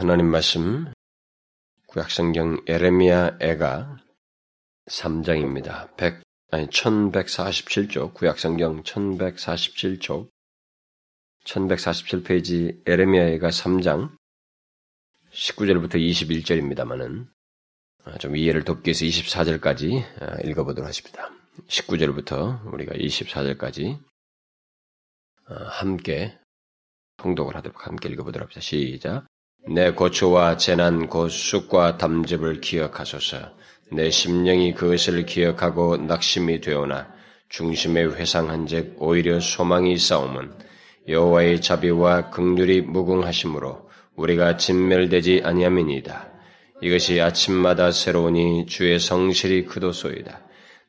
하나님 말씀 구약성경 에레미야 애가 3장입니다. 100 아니 1147쪽 구약성경 1147쪽 1147페이지 에레미야 애가 3장 19절부터 21절입니다만은 좀 이해를 돕기 위해서 24절까지 읽어보도록 하십니다. 19절부터 우리가 24절까지 함께 통독을 하도록 함께 읽어보도록 합시다. 시작. 내 고초와 재난 곧 쑥과 담즙을 기억하소서. 내 심령이 그것을 기억하고 낙심이 되오나 중심에 회상한즉 오히려 소망이 싸움은 여호와의 자비와 극률이 무궁하심으로 우리가 진멸되지 아니함이니이다. 이것이 아침마다 새로우니 주의 성실이 크도소이다.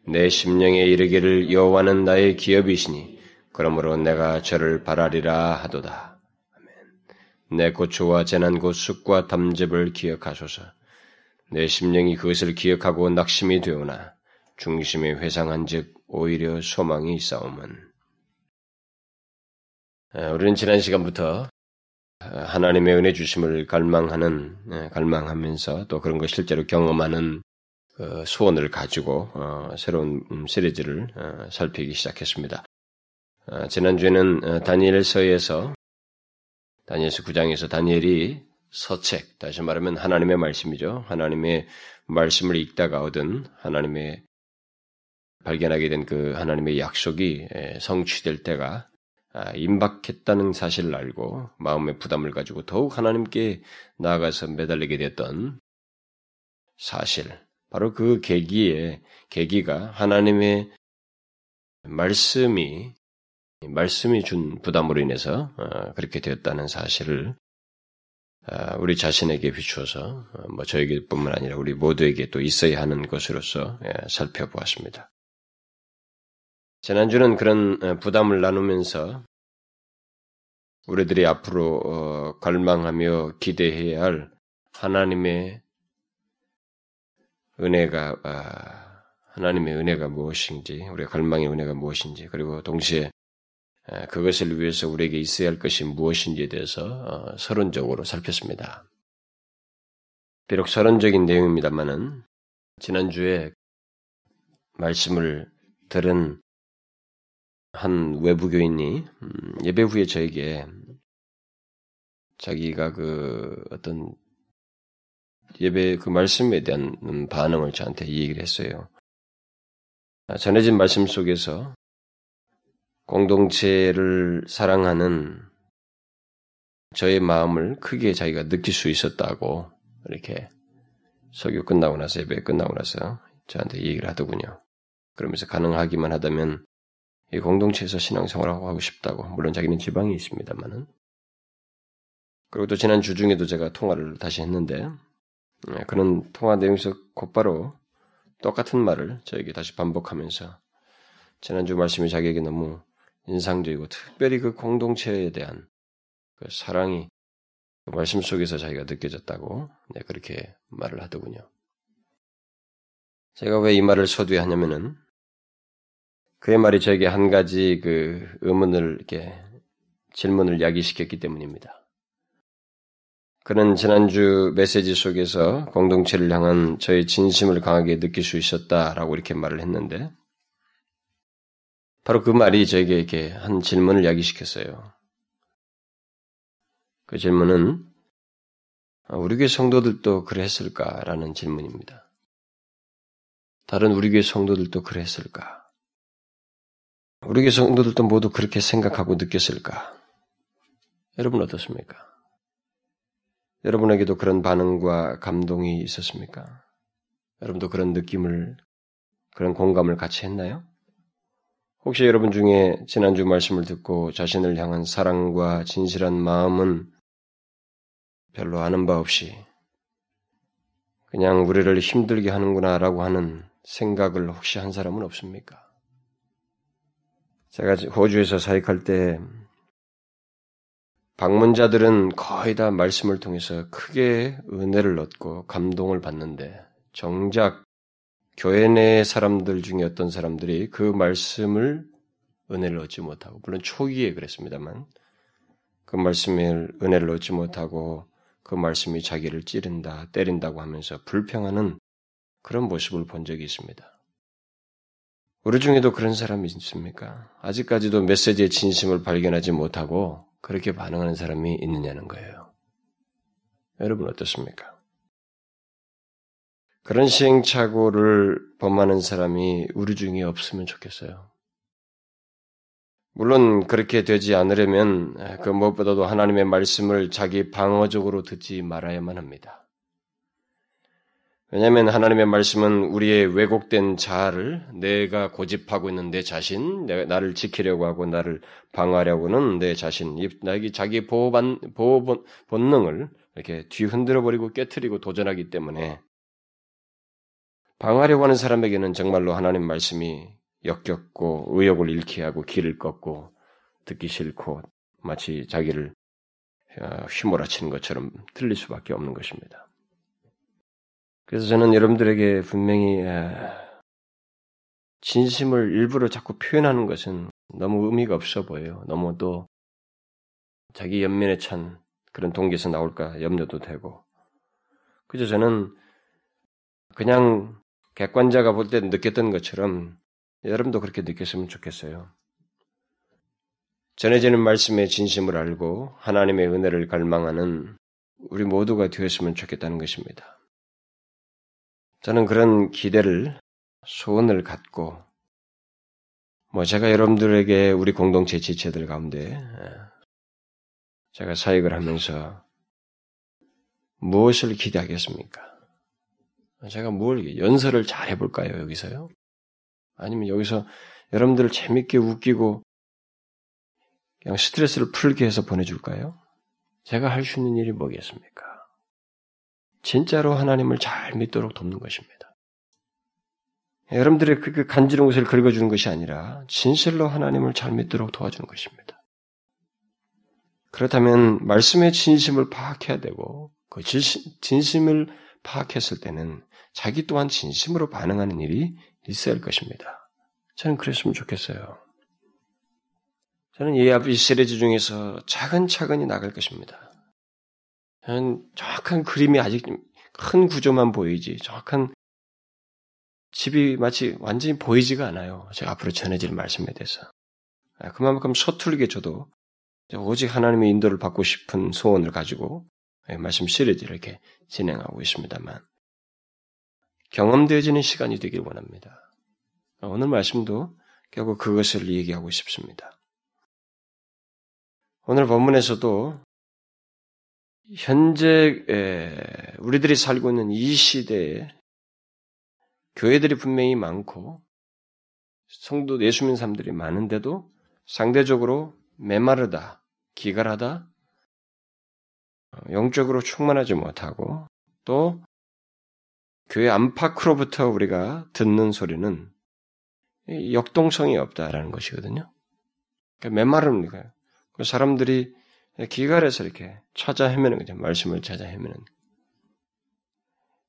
내 심령에 이르기를 여호와는 나의 기업이시니 그러므로 내가 저를 바라리라 하도다. 내 고초와 재난 곧 쑥과 담즙을 기억하소서. 내 심령이 그것을 기억하고 낙심이 되오나 중심에 회상한즉 오히려 소망이 싸움은. 우리는 지난 시간부터 하나님의 은혜 주심을 갈망하는 갈망하면서 또 그런 걸 실제로 경험하는 그 소원을 가지고 어, 새로운 음, 시리즈를 어, 살피기 시작했습니다. 어, 지난주에는 다니엘서에서 다니엘서 9장에서 다니엘이 서책, 다시 말하면 하나님의 말씀이죠. 하나님의 말씀을 읽다가 얻은 하나님의 발견하게 된 그 하나님의 약속이 성취될 때가 아, 임박했다는 사실을 알고 마음의 부담을 가지고 더욱 하나님께 나아가서 매달리게 됐던 사실, 바로 그 계기에 계기가 하나님의 말씀이 말씀이 준 부담으로 인해서 어, 그렇게 되었다는 사실을 어, 우리 자신에게 비추어서 어, 뭐 저에게뿐만 아니라 우리 모두에게 또 있어야 하는 것으로서 예, 살펴보았습니다. 지난주는 그런 부담을 나누면서 우리들이 앞으로 갈망하며 기대해야 할 하나님의 은혜가 아, 하나님의 은혜가 무엇인지 우리가 갈망의 은혜가 무엇인지 그리고 동시에 그것을 위해서 우리에게 있어야 할 것이 무엇인지에 대해서 어, 서론적으로 살폈습니다. 비록 서론적인 내용입니다만은 지난주에 말씀을 들은 한 외부교인이 음, 예배 후에 저에게 자기가 그 어떤 예배 그 말씀에 대한 반응을 저한테 이 얘기를 했어요. 아, 전해진 말씀 속에서 공동체를 사랑하는 저의 마음을 크게 자기가 느낄 수 있었다고 이렇게 설교 끝나고 나서 예배 끝나고 나서 저한테 얘기를 하더군요. 그러면서 가능하기만 하다면 이 공동체에서 신앙생활을 하고 싶다고 물론 자기는 지방에 있습니다만은 그리고 또 지난 주 중에도 제가 통화를 다시 했는데 예, 그런 통화 내용에서 곧바로 똑같은 말을 저에게 다시 반복하면서 지난주 말씀이 자기에게 너무 인상적이고 특별히 그 공동체에 대한 그 사랑이 그 말씀 속에서 자기가 느껴졌다고 네, 그렇게 말을 하더군요. 제가 왜 이 말을 서두에 하냐면은 그의 말이 저에게 한 가지 그 의문을 이렇게 질문을 야기시켰기 때문입니다. 그는 지난주 메시지 속에서 공동체를 향한 저의 진심을 강하게 느낄 수 있었다라고 이렇게 말을 했는데 바로 그 말이 저에게 이렇게 한 질문을 야기시켰어요. 그 질문은 아, 우리 교회 성도들도 그랬을까라는 질문입니다. 다른 우리 교회 성도들도 그랬을까? 우리 교회 성도들도 모두 그렇게 생각하고 느꼈을까? 여러분 어떻습니까? 여러분에게도 그런 반응과 감동이 있었습니까? 여러분도 그런 느낌을, 그런 공감을 같이 했나요? 혹시 여러분 중에 지난주 말씀을 듣고 자신을 향한 사랑과 진실한 마음은 별로 아는 바 없이 그냥 우리를 힘들게 하는구나라고 하는 생각을 혹시 한 사람은 없습니까? 제가 호주에서 사역할 때 방문자들은 거의 다 말씀을 통해서 크게 은혜를 얻고 감동을 받는데 정작 교회 내 사람들 중에 어떤 사람들이 그 말씀을 은혜를 얻지 못하고, 물론 초기에 그랬습니다만, 그 말씀을 은혜를 얻지 못하고, 그 말씀이 자기를 찌른다, 때린다고 하면서 불평하는 그런 모습을 본 적이 있습니다. 우리 중에도 그런 사람이 있습니까? 아직까지도 메시지의 진심을 발견하지 못하고 그렇게 반응하는 사람이 있느냐는 거예요. 여러분 어떻습니까? 그런 시행착오를 범하는 사람이 우리 중에 없으면 좋겠어요. 물론 그렇게 되지 않으려면 그 무엇보다도 하나님의 말씀을 자기 방어적으로 듣지 말아야만 합니다. 왜냐하면 하나님의 말씀은 우리의 왜곡된 자아를 내가 고집하고 있는 내 자신, 나를 지키려고 하고 나를 방어하려고는 내 자신, 나에게 자기 보호 보호 본능을 이렇게 뒤흔들어 버리고 깨뜨리고 도전하기 때문에 방어하려고 하는 사람에게는 정말로 하나님 말씀이 역겹고 의욕을 잃게 하고 길을 꺾고 듣기 싫고 마치 자기를 어, 휘몰아치는 것처럼 들릴 수밖에 없는 것입니다. 그래서 저는 여러분들에게 분명히 진심을 일부러 자꾸 표현하는 것은 너무 의미가 없어 보여요. 너무 또 자기 연면에 찬 그런 동기에서 나올까 염려도 되고. 그저 저는 그냥 객관자가 볼 때 느꼈던 것처럼 여러분도 그렇게 느꼈으면 좋겠어요. 전해지는 말씀의 진심을 알고 하나님의 은혜를 갈망하는 우리 모두가 되었으면 좋겠다는 것입니다. 저는 그런 기대를, 소원을 갖고, 뭐, 제가 여러분들에게 우리 공동체 지체들 가운데, 예, 제가 사역을 하면서 무엇을 기대하겠습니까? 제가 뭘, 연설을 잘 해볼까요, 여기서요? 아니면 여기서 여러분들을 재밌게 웃기고, 그냥 스트레스를 풀게 해서 보내줄까요? 제가 할 수 있는 일이 뭐겠습니까? 진짜로 하나님을 잘 믿도록 돕는 것입니다. 여러분들의 그 간지러운 것을 긁어주는 것이 아니라 진실로 하나님을 잘 믿도록 도와주는 것입니다. 그렇다면 말씀의 진심을 파악해야 되고 그 진심을 파악했을 때는 자기 또한 진심으로 반응하는 일이 있어야 할 것입니다. 저는 그랬으면 좋겠어요. 저는 이 앞이 시리즈 중에서 차근차근히 나갈 것입니다. 정확한 그림이 아직 큰 구조만 보이지 정확한 집이 마치 완전히 보이지가 않아요. 제가 앞으로 전해질 말씀에 대해서. 아, 그만큼 서툴게 저도 오직 하나님의 인도를 받고 싶은 소원을 가지고 예, 말씀 시리즈 이렇게 진행하고 있습니다만 경험되어지는 시간이 되길 원합니다. 오늘 말씀도 결국 그것을 얘기하고 싶습니다. 오늘 본문에서도 현재 우리들이 살고 있는 이 시대에 교회들이 분명히 많고 성도 예수 믿는 사람들이 많은데도 상대적으로 메마르다, 기갈하다, 어, 영적으로 충만하지 못하고 또 교회 안팎으로부터 우리가 듣는 소리는 역동성이 없다라는 것이거든요. 그러니까 메마릅니 사람들이 기갈해서 이렇게 찾아 헤매는 거죠. 말씀을 찾아 헤매는.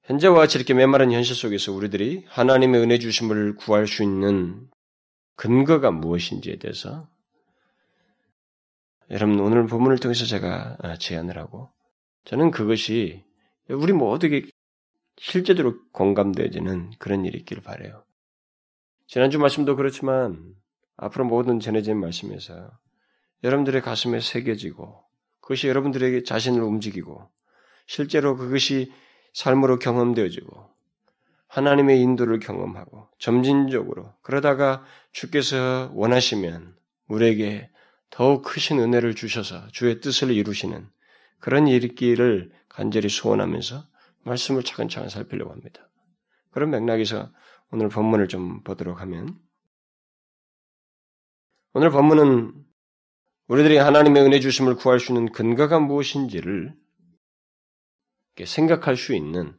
현재와 같이 이렇게 메마른 현실 속에서 우리들이 하나님의 은혜 주심을 구할 수 있는 근거가 무엇인지에 대해서 여러분 오늘 본문을 통해서 제가 아, 제안을 하고 저는 그것이 우리 모두에게 실제적으로 공감되어지는 그런 일이 있기를 바래요. 지난주 말씀도 그렇지만 앞으로 모든 전해진 말씀에서 여러분들의 가슴에 새겨지고 그것이 여러분들에게 자신을 움직이고 실제로 그것이 삶으로 경험되어지고 하나님의 인도를 경험하고 점진적으로 그러다가 주께서 원하시면 우리에게 더욱 크신 은혜를 주셔서 주의 뜻을 이루시는 그런 일기를 간절히 소원하면서 말씀을 차근차근 살피려고 합니다. 그런 맥락에서 오늘 본문을 좀 보도록 하면 오늘 본문은 우리들이 하나님의 은혜 주심을 구할 수 있는 근거가 무엇인지를 생각할 수 있는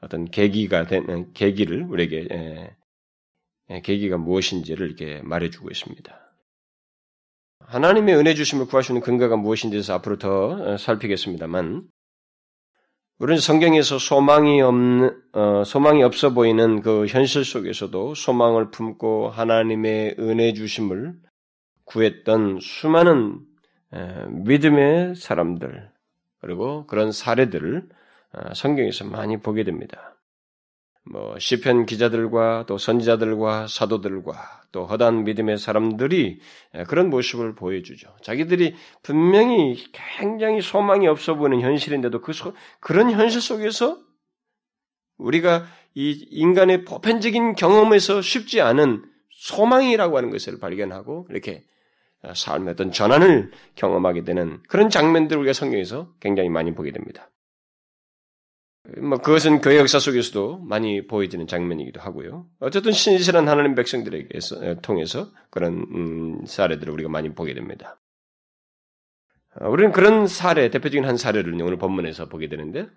어떤 계기가 되는 계기를 우리에게 에, 에, 계기가 무엇인지를 이렇게 말해주고 있습니다. 하나님의 은혜 주심을 구할 수 있는 근거가 무엇인지에서 앞으로 더 어, 살피겠습니다만, 우리는 성경에서 소망이 없는 어, 소망이 없어 보이는 그 현실 속에서도 소망을 품고 하나님의 은혜 주심을 구했던 수많은 믿음의 사람들, 그리고 그런 사례들을 어, 성경에서 많이 보게 됩니다. 뭐 시편 기자들과 또 선지자들과 사도들과 또 허단 믿음의 사람들이 그런 모습을 보여주죠. 자기들이 분명히 굉장히 소망이 없어 보이는 현실인데도 그 소, 그런 현실 속에서 우리가 이 인간의 보편적인 경험에서 쉽지 않은 소망이라고 하는 것을 발견하고 이렇게 삶의 어떤 전환을 경험하게 되는 그런 장면들을 우리가 성경에서 굉장히 많이 보게 됩니다. 뭐 그것은 교회 역사 속에서도 많이 보여지는 장면이기도 하고요. 어쨌든 신실한 하나님 백성들에게 통해서 그런 음, 사례들을 우리가 많이 보게 됩니다. 어, 우리는 그런 사례, 대표적인 한 사례를 오늘 본문에서 보게 되는데,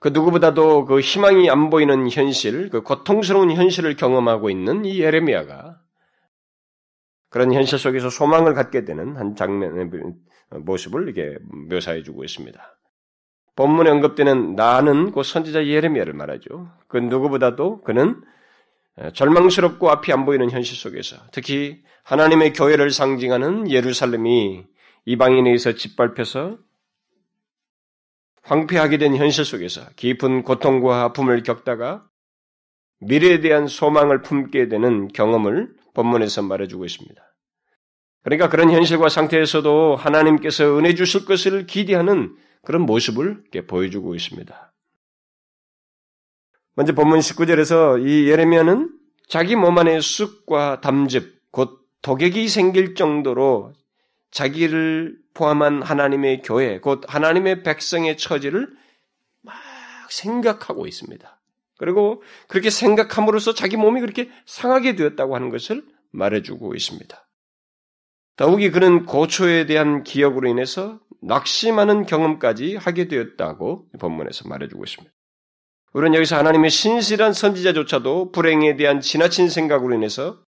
그 누구보다도 그 희망이 안 보이는 현실, 그 고통스러운 현실을 경험하고 있는 이 예레미야가 그런 현실 속에서 소망을 갖게 되는 한 장면의 모습을 이렇게 묘사해 주고 있습니다. 본문에 언급되는 나는 그 선지자 예레미야를 말하죠. 그 누구보다도 그는 절망스럽고 앞이 안 보이는 현실 속에서 특히 하나님의 교회를 상징하는 예루살렘이 이방인에 의해서 짓밟혀서 황폐하게 된 현실 속에서 깊은 고통과 아픔을 겪다가 미래에 대한 소망을 품게 되는 경험을 본문에서 말해주고 있습니다. 그러니까 그런 현실과 상태에서도 하나님께서 은혜 주실 것을 기대하는 그런 모습을 보여주고 있습니다. 먼저 본문 19절에서 이 예레미야는 자기 몸 안에 쑥과 담즙, 곧 독액이 생길 정도로 자기를 포함한 하나님의 교회, 곧 하나님의 백성의 처지를 막 생각하고 있습니다. 그리고 그렇게 생각함으로써 자기 몸이 그렇게 상하게 되었다고 하는 것을 말해주고 있습니다. 더욱이 그는 고초에 대한 기억으로 인해서 낙심하는 경험까지 하게 되었다고 본문에서 말해주고 있습니다. 우리는 여기서 하나님의 신실한 선지자조차도 불행에 대한 지나친 생각으로 인해서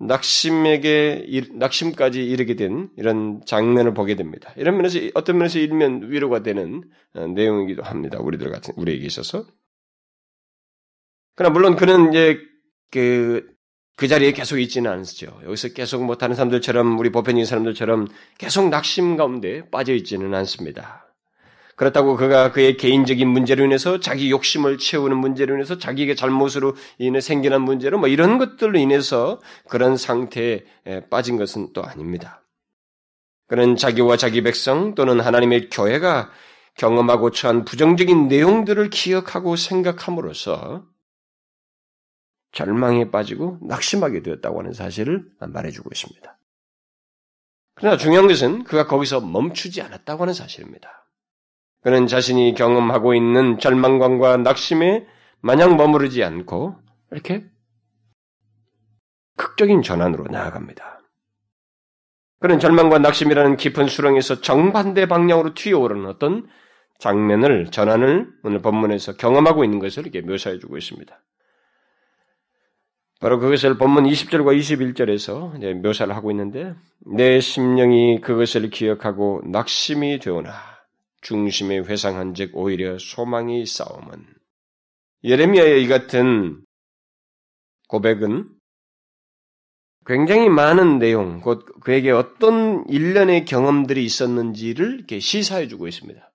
낙심에게 낙심까지 이르게 된 이런 장면을 보게 됩니다. 이런 면에서 어떤 면에서 일면 위로가 되는 어, 내용이기도 합니다. 우리들 같은 우리에게 있어서. 그러나 물론 그는 이제 그 그 자리에 계속 있지는 않죠. 여기서 계속 뭐 다른 사람들처럼 우리 보편적인 사람들처럼 계속 낙심 가운데 빠져 있지는 않습니다. 그렇다고 그가 그의 개인적인 문제로 인해서 자기 욕심을 채우는 문제로 인해서 자기에게 잘못으로 인해 생겨난 문제로 뭐 이런 것들로 인해서 그런 상태에 빠진 것은 또 아닙니다. 그는 자기와 자기 백성 또는 하나님의 교회가 경험하고 처한 부정적인 내용들을 기억하고 생각함으로써 절망에 빠지고 낙심하게 되었다고 하는 사실을 말해주고 있습니다. 그러나 중요한 것은 그가 거기서 멈추지 않았다고 하는 사실입니다. 그는 자신이 경험하고 있는 절망감과 낙심에 마냥 머무르지 않고 이렇게 극적인 전환으로 나아갑니다. 그는 절망과 낙심이라는 깊은 수렁에서 정반대 방향으로 튀어오르는 어떤 장면을 전환을 오늘 본문에서 경험하고 있는 것을 이렇게 묘사해 주고 있습니다. 바로 그것을 본문 20절과 21절에서 묘사를 하고 있는데 내 심령이 그것을 기억하고 낙심이 되오나 중심에 회상한즉 오히려 소망이 싸움은 예레미야의 이 같은 고백은 굉장히 많은 내용, 곧 그에게 어떤 일련의 경험들이 있었는지를 시사해주고 있습니다.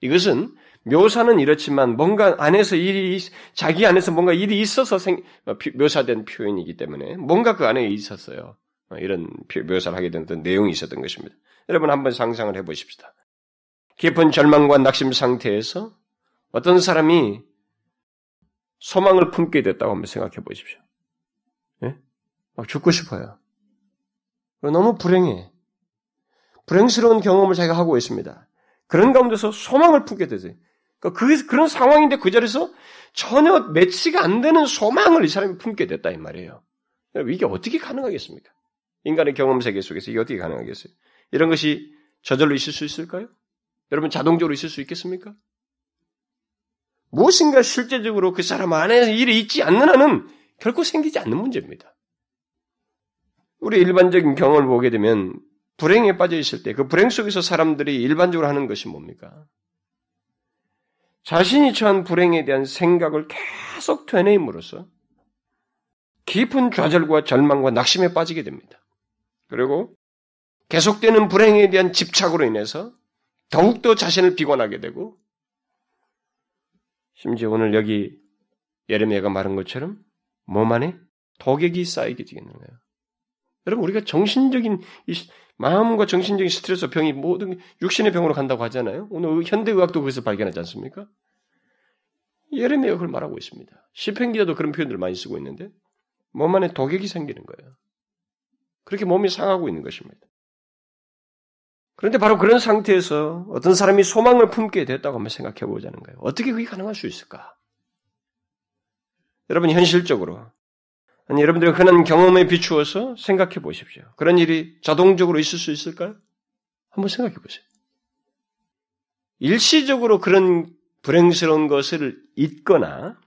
이것은 묘사는 이렇지만 뭔가 안에서 일이 자기 안에서 뭔가 일이 있어서 생, 어, 묘사된 표현이기 때문에 뭔가 그 안에 있었어요. 어, 이런 묘사를 하게 된 내용이 있었던 것입니다. 여러분 한번 상상을 해보십시다. 깊은 절망과 낙심 상태에서 어떤 사람이 소망을 품게 됐다고 한번 생각해 보십시오. 예? 막 죽고 싶어요. 너무 불행해. 불행스러운 경험을 자기가 하고 있습니다. 그런 가운데서 소망을 품게 되세요. 그러니까 그, 그런 상황인데 그 자리에서 전혀 매치가 안 되는 소망을 이 사람이 품게 됐다 이 말이에요. 이게 어떻게 가능하겠습니까? 인간의 경험 세계 속에서 이게 어떻게 가능하겠어요? 이런 것이 저절로 있을 수 있을까요? 여러분 자동적으로 있을 수 있겠습니까? 무엇인가 실제적으로 그 사람 안에 일이 있지 않는 한은 결코 생기지 않는 문제입니다. 우리 일반적인 경험을 보게 되면 불행에 빠져 있을 때 그 불행 속에서 사람들이 일반적으로 하는 것이 뭡니까? 자신이 처한 불행에 대한 생각을 계속 되뇌임으로써 깊은 좌절과 절망과 낙심에 빠지게 됩니다. 그리고 계속되는 불행에 대한 집착으로 인해서 더욱더 자신을 비관하게 되고 심지어 오늘 여기 예레미야가 말한 것처럼 몸 안에 독액이 쌓이게 되는 거예요. 여러분 우리가 정신적인 마음과 정신적인 스트레스 병이 모든 육신의 병으로 간다고 하잖아요. 오늘 현대 의학도 그것을 발견하지 않습니까? 예레미야 그걸 말하고 있습니다. 시편 기자도 그런 표현들을 많이 쓰고 있는데 몸 안에 독액이 생기는 거예요. 그렇게 몸이 상하고 있는 것입니다. 그런데 바로 그런 상태에서 어떤 사람이 소망을 품게 됐다고 한번 생각해 보자는 거예요. 어떻게 그게 가능할 수 있을까? 여러분 현실적으로 아니 여러분들의 흔한 경험에 비추어서 생각해 보십시오. 그런 일이 자동적으로 있을 수 있을까요? 한번 생각해 보세요. 일시적으로 그런 불행스러운 것을 잊거나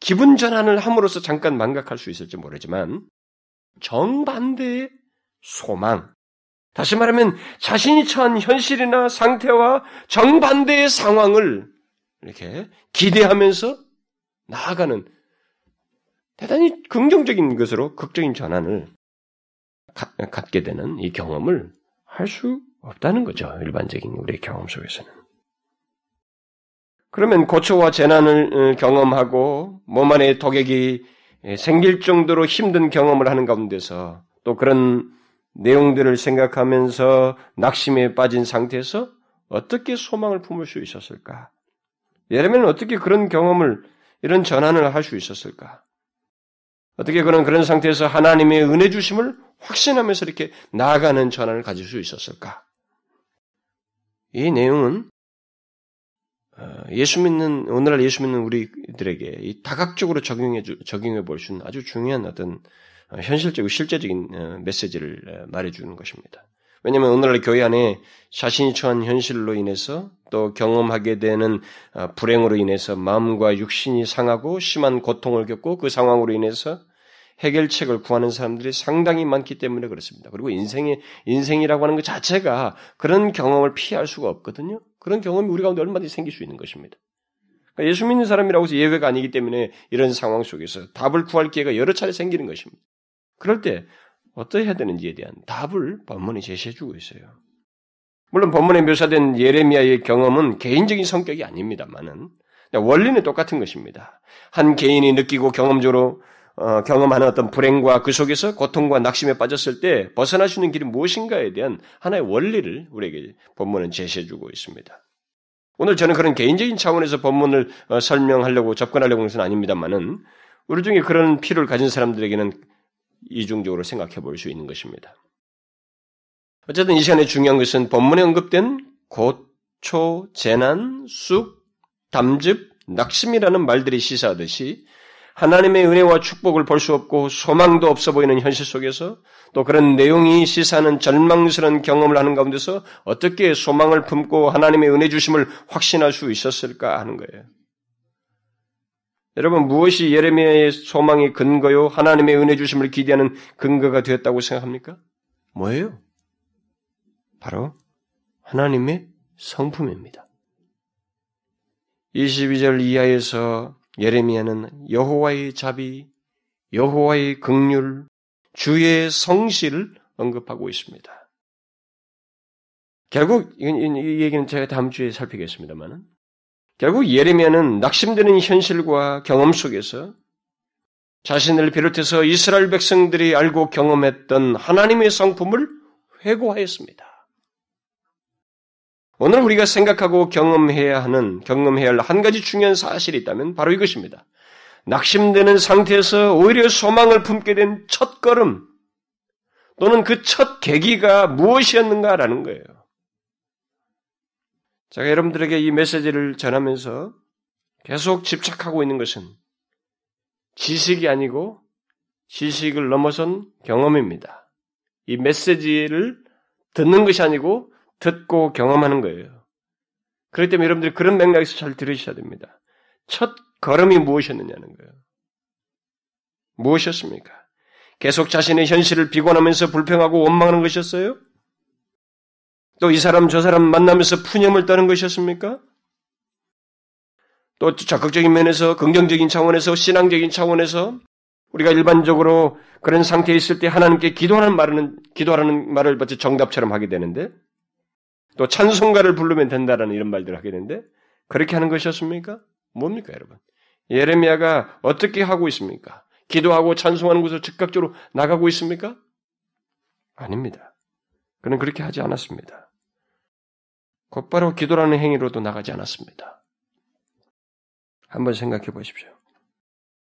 기분 전환을 함으로써 잠깐 망각할 수 있을지 모르지만 정반대의 소망, 다시 말하면 자신이 처한 현실이나 상태와 정반대의 상황을 이렇게 기대하면서 나아가는 대단히 긍정적인 것으로 극적인 전환을 가, 갖게 되는 이 경험을 할 수 없다는 거죠. 일반적인 우리의 경험 속에서는. 그러면 고초와 재난을 어, 경험하고 몸 안에 독액이 생길 정도로 힘든 경험을 하는 가운데서 또 그런 내용들을 생각하면서 낙심에 빠진 상태에서 어떻게 소망을 품을 수 있었을까? 예레미야는 어떻게 그런 경험을 이런 전환을 할 수 있었을까? 어떻게 그런 그런 상태에서 하나님의 은혜 주심을 확신하면서 이렇게 나아가는 전환을 가질 수 있었을까? 이 내용은 어, 예수 믿는 오늘날 예수 믿는 우리들에게 다각적으로 적용해 적용해 볼 수 있는 아주 중요한 어떤 어, 현실적이고 실제적인 어, 메시지를 말해 주는 것입니다. 왜냐하면 오늘날 교회 안에 자신이 처한 현실로 인해서 또 경험하게 되는 불행으로 인해서 마음과 육신이 상하고 심한 고통을 겪고 그 상황으로 인해서 해결책을 구하는 사람들이 상당히 많기 때문에 그렇습니다. 그리고 인생의 인생이라고 하는 것 자체가 그런 경험을 피할 수가 없거든요. 그런 경험이 우리 가운데 얼마든지 생길 수 있는 것입니다. 그러니까 예수 믿는 사람이라고 해서 예외가 아니기 때문에 이런 상황 속에서 답을 구할 기회가 여러 차례 생기는 것입니다. 그럴 때 어떻게 해야 되는지에 대한 답을 본문이 제시해 주고 있어요. 물론 본문에 묘사된 예레미야의 경험은 개인적인 성격이 아닙니다만은 원리는 똑같은 것입니다. 한 개인이 느끼고 경험적으로 어, 경험하는 어떤 불행과 그 속에서 고통과 낙심에 빠졌을 때 벗어날 수 있는 길이 무엇인가에 대한 하나의 원리를 우리에게 본문은 제시해주고 있습니다. 오늘 저는 그런 개인적인 차원에서 본문을 어, 설명하려고 접근하려고 하는 것은 아닙니다만은 우리 중에 그런 필요를 가진 사람들에게는 이중적으로 생각해 볼 수 있는 것입니다. 어쨌든 이 시간에 중요한 것은 본문에 언급된 고초, 재난, 쑥, 담즙, 낙심이라는 말들이 시사하듯이 하나님의 은혜와 축복을 볼 수 없고 소망도 없어 보이는 현실 속에서 또 그런 내용이 시사하는 절망스러운 경험을 하는 가운데서 어떻게 소망을 품고 하나님의 은혜 주심을 확신할 수 있었을까 하는 거예요. 여러분 무엇이 예레미야의 소망의 근거요 하나님의 은혜 주심을 기대하는 근거가 되었다고 생각합니까? 뭐예요? 바로 하나님의 성품입니다. 22절 이하에서 예레미야는 여호와의 자비, 여호와의 극률, 주의 성실을 언급하고 있습니다. 결국 이, 얘기는 제가 다음 주에 살피겠습니다만은 결국 예레미야는 낙심되는 현실과 경험 속에서 자신을 비롯해서 이스라엘 백성들이 알고 경험했던 하나님의 성품을 회고하였습니다. 오늘 우리가 생각하고 경험해야 하는, 경험해야 할 한 가지 중요한 사실이 있다면 바로 이것입니다. 낙심되는 상태에서 오히려 소망을 품게 된 첫 걸음, 또는 그 첫 계기가 무엇이었는가라는 거예요. 제가 여러분들에게 이 메시지를 전하면서 계속 집착하고 있는 것은 지식이 아니고 지식을 넘어선 경험입니다. 이 메시지를 듣는 것이 아니고 듣고 경험하는 거예요. 그렇기 때문에 여러분들이 그런 맥락에서 잘 들으셔야 됩니다. 첫 걸음이 무엇이었느냐는 거예요. 무엇이었습니까? 계속 자신의 현실을 비관하면서 불평하고 원망하는 것이었어요? 또 이 사람 저 사람 만나면서 푸념을 떠는 것이었습니까? 또 적극적인 면에서 긍정적인 차원에서 신앙적인 차원에서 우리가 일반적으로 그런 상태에 있을 때 하나님께 기도하는 말은 기도하는 말을 마치 정답처럼 하게 되는데 또 찬송가를 부르면 된다라는 이런 말들을 하게 되는데 그렇게 하는 것이었습니까? 뭡니까, 여러분? 예레미야가 어떻게 하고 있습니까? 기도하고 찬송하는 곳을 즉각적으로 나가고 있습니까? 아닙니다. 그는 그렇게 하지 않았습니다. 곧바로 기도라는 행위로도 나가지 않았습니다. 한번 생각해 보십시오.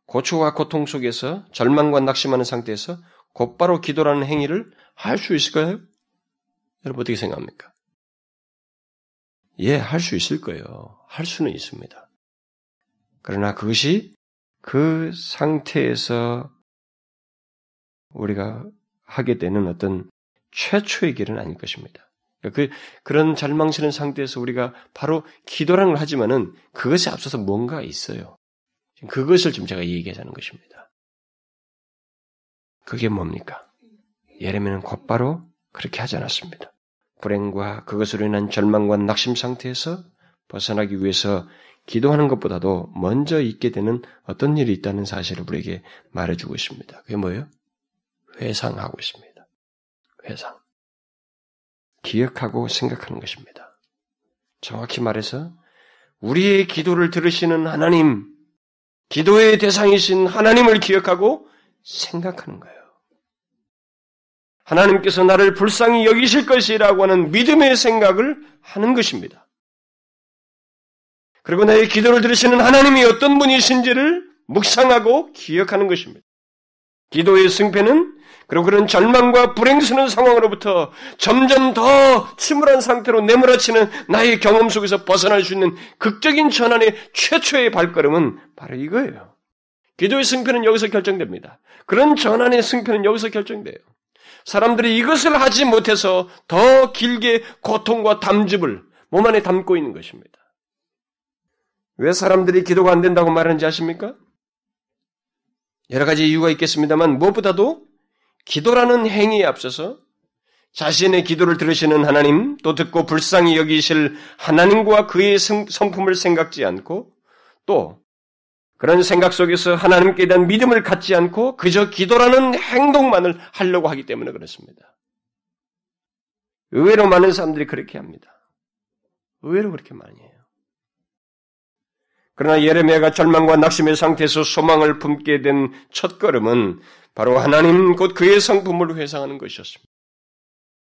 고초와 고통 속에서 절망과 낙심하는 상태에서 곧바로 기도라는 행위를 할 수 있을까요? 여러분 어떻게 생각합니까? 예, 할 수 있을 거예요. 할 수는 있습니다. 그러나 그것이 그 상태에서 우리가 하게 되는 어떤 최초의 길은 아닐 것입니다. 그, 그런 절망스러운 상태에서 우리가 바로 기도라는 걸 하지만은 그것에 앞서서 뭔가 있어요. 그것을 지금 제가 얘기하자는 것입니다. 그게 뭡니까? 예레미야는 곧바로 그렇게 하지 않았습니다. 불행과 그것으로 인한 절망과 낙심 상태에서 벗어나기 위해서 기도하는 것보다도 먼저 있게 되는 어떤 일이 있다는 사실을 우리에게 말해주고 있습니다. 그게 뭐예요? 회상하고 있습니다. 회상. 기억하고 생각하는 것입니다. 정확히 말해서 우리의 기도를 들으시는 하나님, 기도의 대상이신 하나님을 기억하고 생각하는 거예요. 하나님께서 나를 불쌍히 여기실 것이라고 하는 믿음의 생각을 하는 것입니다. 그리고 나의 기도를 들으시는 하나님이 어떤 분이신지를 묵상하고 기억하는 것입니다. 기도의 승패는 그리고 그런 절망과 불행스러운 상황으로부터 점점 더 침울한 상태로 내몰아치는 나의 경험 속에서 벗어날 수 있는 극적인 전환의 최초의 발걸음은 바로 이거예요. 기도의 승패는 여기서 결정됩니다. 그런 전환의 승패는 여기서 결정돼요. 사람들이 이것을 하지 못해서 더 길게 고통과 담즙을 몸 안에 담고 있는 것입니다. 왜 사람들이 기도가 안 된다고 말하는지 아십니까? 여러 가지 이유가 있겠습니다만 무엇보다도 기도라는 행위에 앞서서 자신의 기도를 들으시는 하나님, 또 듣고 불쌍히 여기실 하나님과 그의 성품을 생각지 않고 또 그런 생각 속에서 하나님께 대한 믿음을 갖지 않고 그저 기도라는 행동만을 하려고 하기 때문에 그렇습니다. 의외로 많은 사람들이 그렇게 합니다. 의외로 그렇게 많이 해요. 그러나 예레미야가 절망과 낙심의 상태에서 소망을 품게 된 첫걸음은 바로 하나님 곧 그의 성품을 회상하는 것이었습니다.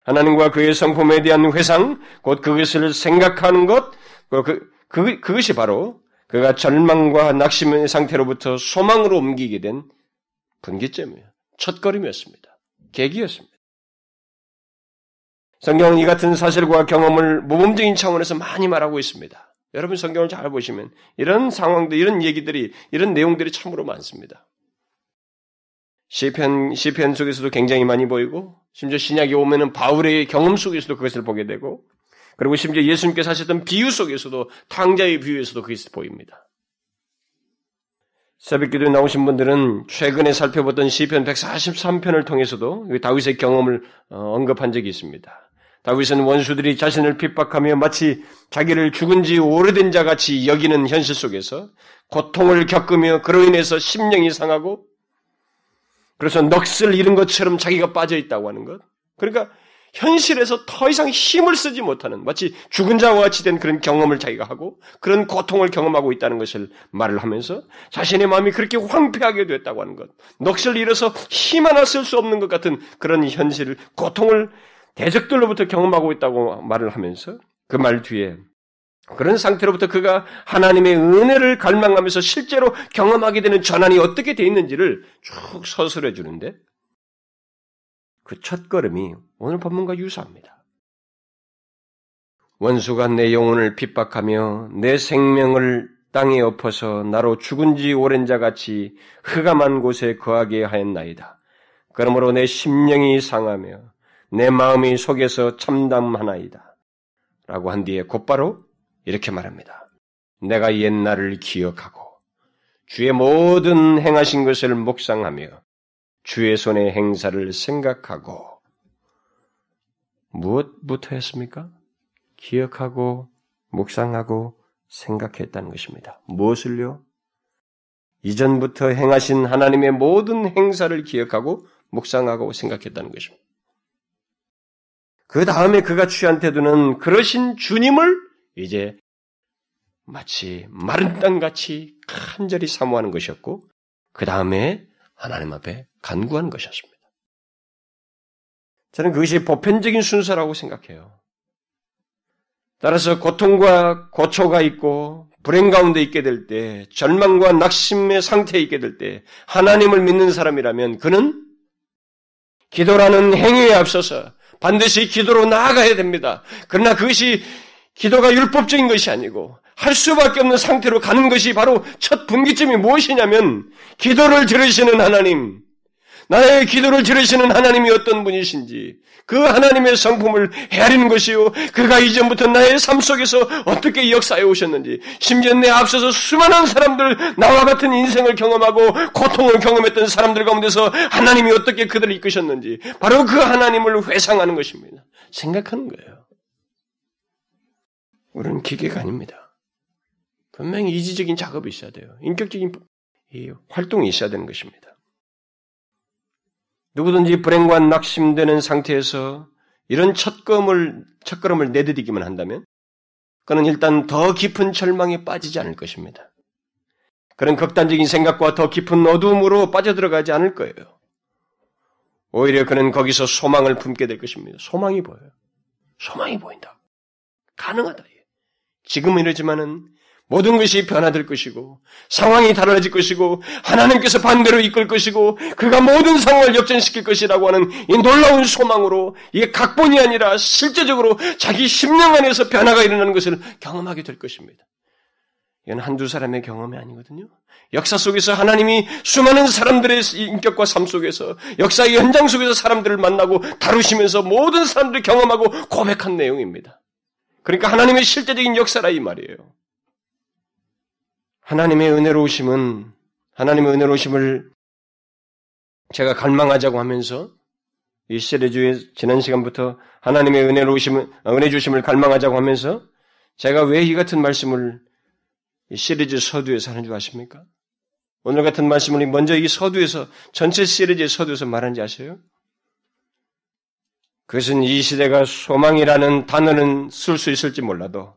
하나님과 그의 성품에 대한 회상, 곧 그것을 생각하는 것, 그, 그, 그것이 바로 그가 절망과 낙심의 상태로부터 소망으로 옮기게 된 분기점이에요. 첫걸음이었습니다. 계기였습니다. 성경은 이 같은 사실과 경험을 모범적인 차원에서 많이 말하고 있습니다. 여러분 성경을 잘 보시면 이런 상황들, 이런 얘기들이, 이런 내용들이 참으로 많습니다. 시편 시편 속에서도 굉장히 많이 보이고 심지어 신약에 오면은 바울의 경험 속에서도 그것을 보게 되고 그리고 심지어 예수님께서 하셨던 비유 속에서도 탕자의 비유에서도 그것이 보입니다. 새벽 기도에 나오신 분들은 최근에 살펴봤던 시편 143편을 통해서도 다윗의 경험을 어, 언급한 적이 있습니다. 다윗은 원수들이 자신을 핍박하며 마치 자기를 죽은 지 오래된 자 같이 여기는 현실 속에서 고통을 겪으며 그로 인해서 심령이 상하고 그래서 넋을 잃은 것처럼 자기가 빠져 있다고 하는 것. 그러니까 현실에서 더 이상 힘을 쓰지 못하는 마치 죽은 자와 같이 된 그런 경험을 자기가 하고 그런 고통을 경험하고 있다는 것을 말을 하면서 자신의 마음이 그렇게 황폐하게 됐다고 하는 것. 넋을 잃어서 힘 하나 쓸 수 없는 것 같은 그런 현실을 고통을 대적들로부터 경험하고 있다고 말을 하면서 그 말 뒤에 그런 상태로부터 그가 하나님의 은혜를 갈망하면서 실제로 경험하게 되는 전환이 어떻게 돼 있는지를 쭉 서술해 주는데 그 첫 걸음이 오늘 본문과 유사합니다. 원수가 내 영혼을 핍박하며 내 생명을 땅에 엎어서 나로 죽은 지 오랜 자 같이 흑암한 곳에 거하게 하였나이다. 그러므로 내 심령이 상하며 내 마음이 속에서 참담하나이다. 라고 한 뒤에 곧바로 이렇게 말합니다. 내가 옛날을 기억하고 주의 모든 행하신 것을 묵상하며 주의 손의 행사를 생각하고 무엇부터 했습니까? 기억하고 묵상하고 생각했다는 것입니다. 무엇을요? 이전부터 행하신 하나님의 모든 행사를 기억하고 묵상하고 생각했다는 것입니다. 그 다음에 그가 취한 태도는 그러신 주님을 이제 마치 마른 땅같이 간절히 사모하는 것이었고, 그 다음에 하나님 앞에 간구하는 것이었습니다. 저는 그것이 보편적인 순서라고 생각해요. 따라서 고통과 고초가 있고 불행 가운데 있게 될 때, 절망과 낙심의 상태에 있게 될 때, 하나님을 믿는 사람이라면 그는 기도라는 행위에 앞서서 반드시 기도로 나아가야 됩니다. 그러나 그것이 기도가 율법적인 것이 아니고 할 수밖에 없는 상태로 가는 것이 바로 첫 분기점이 무엇이냐면 기도를 들으시는 하나님, 나의 기도를 들으시는 하나님이 어떤 분이신지, 그 하나님의 성품을 헤아리는 것이요. 그가 이전부터 나의 삶 속에서 어떻게 역사해 오셨는지, 심지어 내 앞서서 수많은 사람들, 나와 같은 인생을 경험하고 고통을 경험했던 사람들 가운데서 하나님이 어떻게 그들을 이끄셨는지, 바로 그 하나님을 회상하는 것입니다. 생각하는 거예요. 우리는 기계가 아닙니다. 분명히 이지적인 작업이 있어야 돼요. 인격적인 활동이 있어야 되는 것입니다. 누구든지 불행과 낙심되는 상태에서 이런 첫걸음을, 첫걸음을 내디디기만 한다면 그는 일단 더 깊은 절망에 빠지지 않을 것입니다. 그런 극단적인 생각과 더 깊은 어두움으로 빠져들어가지 않을 거예요. 오히려 그는 거기서 소망을 품게 될 것입니다. 소망이 보여요. 소망이 보인다. 가능하다. 지금은 이러지만은 모든 것이 변화될 것이고 상황이 달라질 것이고 하나님께서 반대로 이끌 것이고 그가 모든 상황을 역전시킬 것이라고 하는 이 놀라운 소망으로 이게 각본이 아니라 실제적으로 자기 심령 안에서 변화가 일어나는 것을 경험하게 될 것입니다. 이건 한두 사람의 경험이 아니거든요. 역사 속에서 하나님이 수많은 사람들의 인격과 삶 속에서 역사의 현장 속에서 사람들을 만나고 다루시면서 모든 사람들이 경험하고 고백한 내용입니다. 그러니까 하나님의 실제적인 역사라 이 말이에요. 하나님의 은혜로우심은 하나님의 은혜로우심을 제가 갈망하자고 하면서 이 시리즈의 지난 시간부터 하나님의 은혜로우심을 은혜 주심을 갈망하자고 하면서 제가 왜 이 같은 말씀을 이 시리즈 서두에서 하는 줄 아십니까? 오늘 같은 말씀을 먼저 이 서두에서 전체 시리즈의 서두에서 말하는지 아세요? 그것은 이 시대가 소망이라는 단어는 쓸 수 있을지 몰라도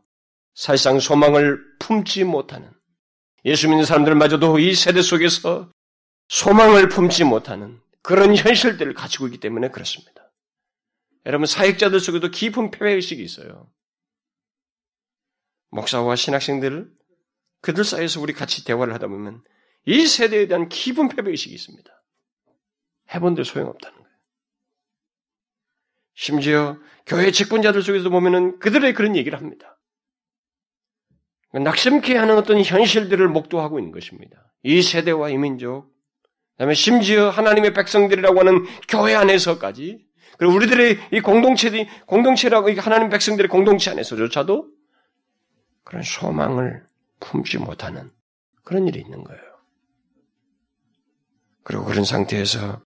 사실상 소망을 품지 못하는 예수 믿는 사람들마저도 이 세대 속에서 소망을 품지 못하는 그런 현실들을 가지고 있기 때문에 그렇습니다. 여러분 사역자들 속에도 깊은 패배의식이 있어요. 목사와 신학생들 그들 사이에서 우리 같이 대화를 하다 보면 이 세대에 대한 깊은 패배의식이 있습니다. 해본들 소용없다는 거예요. 심지어 교회 직분자들 속에서 보면은 그들의 그런 얘기를 합니다. 낙심케 하는 어떤 현실들을 목도하고 있는 것입니다. 이 세대와 이 민족, 그다음에 심지어 하나님의 백성들이라고 하는 교회 안에서까지, 그리고 우리들의 이 공동체들이 공동체라고 하나님 백성들의 공동체 안에서조차도 그런 소망을 품지 못하는 그런 일이 있는 거예요. 그리고 그런 상태에서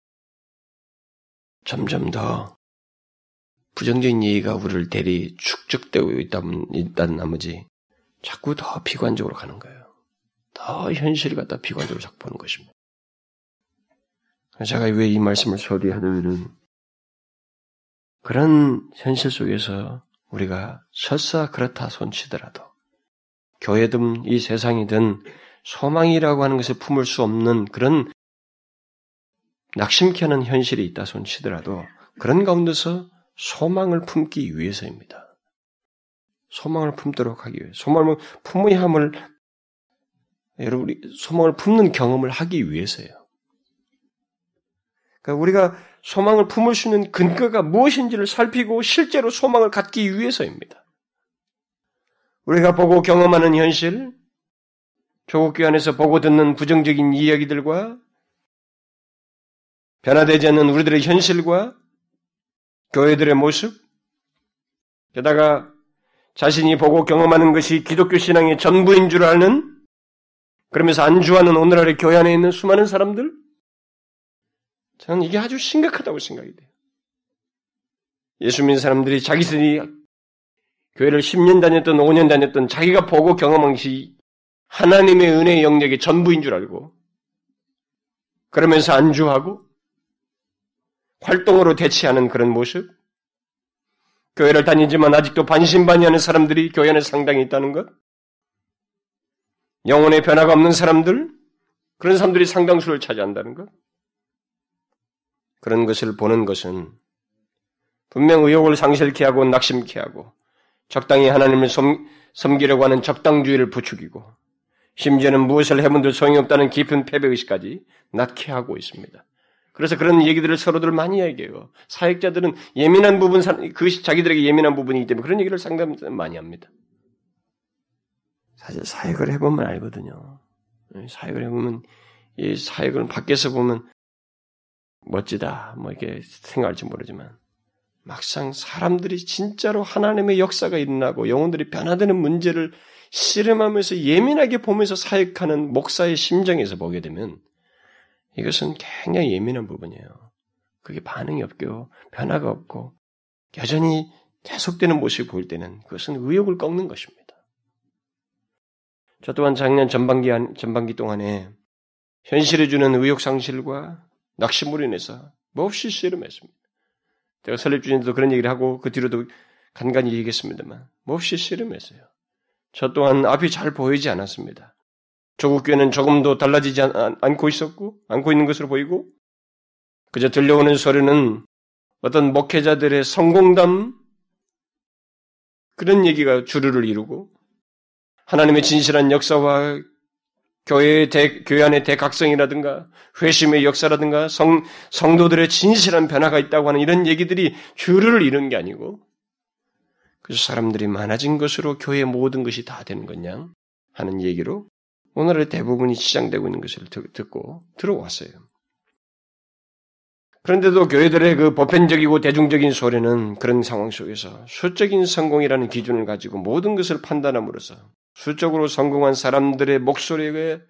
점점 더 부정적인 얘기가 우리를 대리 축적되고 있다는, 있다는 나머지 자꾸 더 비관적으로 가는 거예요. 더 현실을 갖다 비관적으로 자꾸 보는 것입니다. 제가 왜 이 말씀을 소리하냐면은 그런 현실 속에서 우리가 설사 그렇다 손치더라도 교회든 이 세상이든 소망이라고 하는 것을 품을 수 없는 그런 낙심케 하는 현실이 있다 손치더라도 그런 가운데서 소망을 품기 위해서입니다. 소망을 품도록 하기 위해 소망을 품어야 함을 여러분 소망을 품는 경험을 하기 위해서예요. 그러니까 우리가 소망을 품을 수 있는 근거가 무엇인지를 살피고 실제로 소망을 갖기 위해서입니다. 우리가 보고 경험하는 현실, 조국교 안에서 보고 듣는 부정적인 이야기들과 변화되지 않는 우리들의 현실과 교회들의 모습, 게다가 자신이 보고 경험하는 것이 기독교 신앙의 전부인 줄 아는 그러면서 안주하는 오늘날의 교회 안에 있는 수많은 사람들 저는 이게 아주 심각하다고 생각이 돼요. 예수 믿는 사람들이 자기들이 교회를 10년 다녔던 5년 다녔던 자기가 보고 경험한 것이 하나님의 은혜의 영역의 전부인 줄 알고 그러면서 안주하고 활동으로 대치하는 그런 모습 교회를 다니지만 아직도 반신반의하는 사람들이 교회 안에 상당히 있다는 것? 영혼의 변화가 없는 사람들? 그런 사람들이 상당수를 차지한다는 것? 그런 것을 보는 것은 분명 의욕을 상실케 하고 낙심케 하고 적당히 하나님을 섬, 섬기려고 하는 적당주의를 부추기고 심지어는 무엇을 해본들 소용이 없다는 깊은 패배의식까지 낳게 하고 있습니다. 그래서 그런 얘기들을 서로들 많이 얘기해요. 사역자들은 예민한 부분, 그것이 자기들에게 예민한 부분이기 때문에 그런 얘기를 상담 많이 합니다. 사실 사역을 해보면 알거든요. 사역을 해보면, 이 사역을 밖에서 보면 멋지다, 뭐 이렇게 생각할지 모르지만, 막상 사람들이 진짜로 하나님의 역사가 일어나고 영혼들이 변화되는 문제를 씨름하면서 예민하게 보면서 사역하는 목사의 심정에서 보게 되면 이것은 굉장히 예민한 부분이에요. 그게 반응이 없고 변화가 없고 여전히 계속되는 모습이 보일 때는 그것은 의욕을 꺾는 것입니다. 저 또한 작년 전반기 전반기 동안에 현실에 주는 의욕 상실과 낙심으로 인해서 몹시 씨름했습니다. 제가 설립주님도 그런 얘기를 하고 그 뒤로도 간간히 얘기했습니다만 몹시 씨름했어요. 저 또한 앞이 잘 보이지 않았습니다. 조국 교회는 조금도 달라지지 않 고 있었고, 않고 있는 것으로 보이고, 그저 들려오는 소리는 어떤 목회자들의 성공담, 그런 얘기가 주류를 이루고, 하나님의 진실한 역사와 교회의 대, 교회 안의 대각성이라든가, 회심의 역사라든가, 성, 성도들의 진실한 변화가 있다고 하는 이런 얘기들이 주류를 이루는 게 아니고, 그래서 사람들이 많아진 것으로 교회의 모든 것이 다 되는 거냐? 하는 얘기로 오늘의 대부분이 시장되고 있는 것을 듣고 들어왔어요. 그런데도 교회들의 그 보편적이고 대중적인 소리는 그런 상황 속에서 수적인 성공이라는 기준을 가지고 모든 것을 판단함으로써 수적으로 성공한 사람들의 목소리에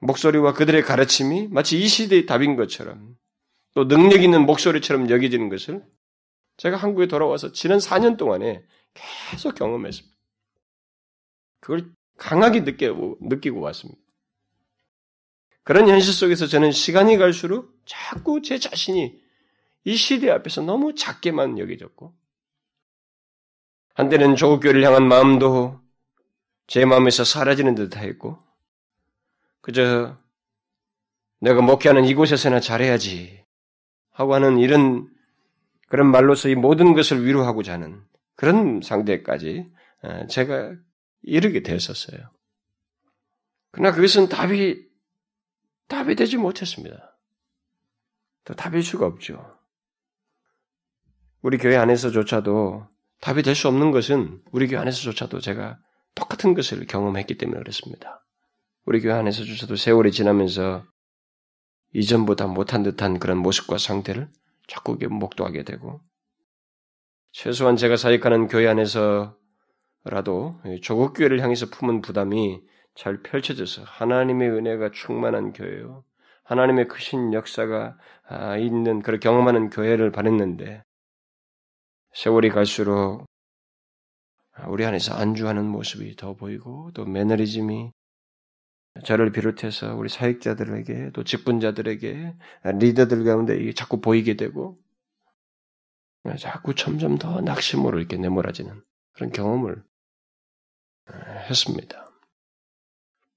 목소리와 그들의 가르침이 마치 이 시대의 답인 것처럼 또 능력 있는 목소리처럼 여겨지는 것을 제가 한국에 돌아와서 지난 4년 동안에 계속 경험했습니다. 그걸 강하게 느끼고, 느끼고 왔습니다. 그런 현실 속에서 저는 시간이 갈수록 자꾸 제 자신이 이 시대 앞에서 너무 작게만 여겨졌고, 한때는 조국교를 향한 마음도 제 마음에서 사라지는 듯 했고, 그저 내가 목회하는 이곳에서나 잘해야지 하고 하는 이런 그런 말로서 이 모든 것을 위로하고자 하는 그런 상태까지 제가 이르게 됐었어요. 그러나 그것은 답이, 답이 되지 못했습니다. 또 답일 수가 없죠. 우리 교회 안에서조차도 답이 될 수 없는 것은 우리 교회 안에서조차도 제가 똑같은 것을 경험했기 때문에 그렇습니다. 우리 교회 안에서조차도 세월이 지나면서 이전보다 못한 듯한 그런 모습과 상태를 자꾸 목도하게 되고 최소한 제가 사역하는 교회 안에서 라도 조국 교회를 향해서 품은 부담이 잘 펼쳐져서 하나님의 은혜가 충만한 교회요. 하나님의 크신 역사가 아, 있는 그런 경험하는 교회를 바랬는데 세월이 갈수록 우리 안에서 안주하는 모습이 더 보이고 또 매너리즘이 저를 비롯해서 우리 사역자들에게 또 직분자들에게 리더들 가운데 자꾸 보이게 되고 자꾸 점점 더 낙심으로 이렇게 내몰아지는 그런 경험을 했습니다.